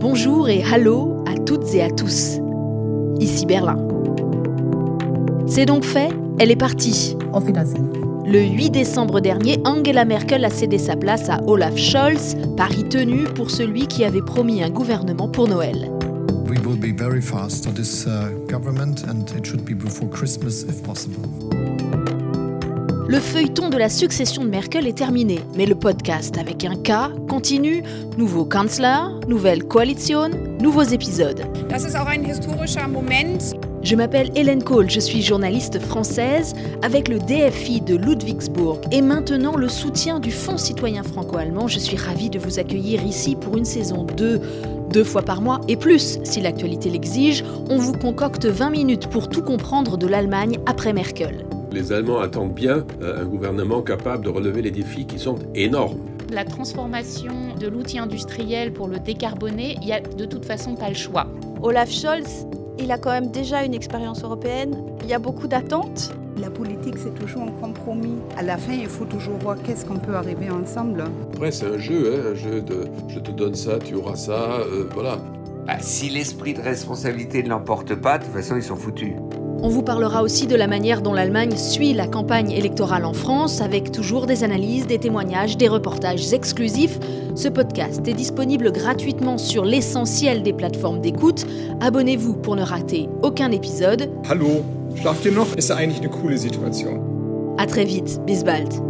Bonjour et hallo à toutes et à tous. Ici Berlin. C'est donc fait, elle est partie. Auf Wiedersehen. Le 8 décembre dernier, Angela Merkel a cédé sa place à Olaf Scholz, pari tenu pour celui qui avait promis un gouvernement pour Noël. We will be very fast on this uh, government and it should be before Christmas if possible. Le feuilleton de la succession de Merkel est terminé, mais le podcast avec un K continue. Nouveau Kanzler, nouvelle Koalition, nouveaux épisodes. Das ist auch ein historischer Moment. Je m'appelle Hélène Kohl, je suis journaliste française avec le DFI de Ludwigsburg et maintenant le soutien du Fonds citoyen franco-allemand. Je suis ravie de vous accueillir ici pour une saison 2, deux fois par mois et plus si l'actualité l'exige. On vous concocte 20 minutes pour tout comprendre de l'Allemagne après Merkel. Les Allemands attendent bien euh, un gouvernement capable de relever les défis qui sont énormes. La transformation de l'outil industriel pour le décarboner, il n'y a de toute façon pas le choix. Olaf Scholz, il a quand même déjà une expérience européenne. Il y a beaucoup d'attentes. La politique, c'est toujours un compromis. À la fin, il faut toujours voir qu'est-ce qu'on peut arriver ensemble. Après, c'est un jeu, hein, un jeu de je te donne ça, tu auras ça, euh, voilà. Bah, si l'esprit de responsabilité ne l'emporte pas, de toute façon, ils sont foutus. On vous parlera aussi de la manière dont l'Allemagne suit la campagne électorale en France, avec toujours des analyses, des témoignages, des reportages exclusifs. Ce podcast est disponible gratuitement sur l'essentiel des plateformes d'écoute. Abonnez-vous pour ne rater aucun épisode. Hallo, schlaft ihr noch? Ist eigentlich eine coole Situation. À très vite, bis bald.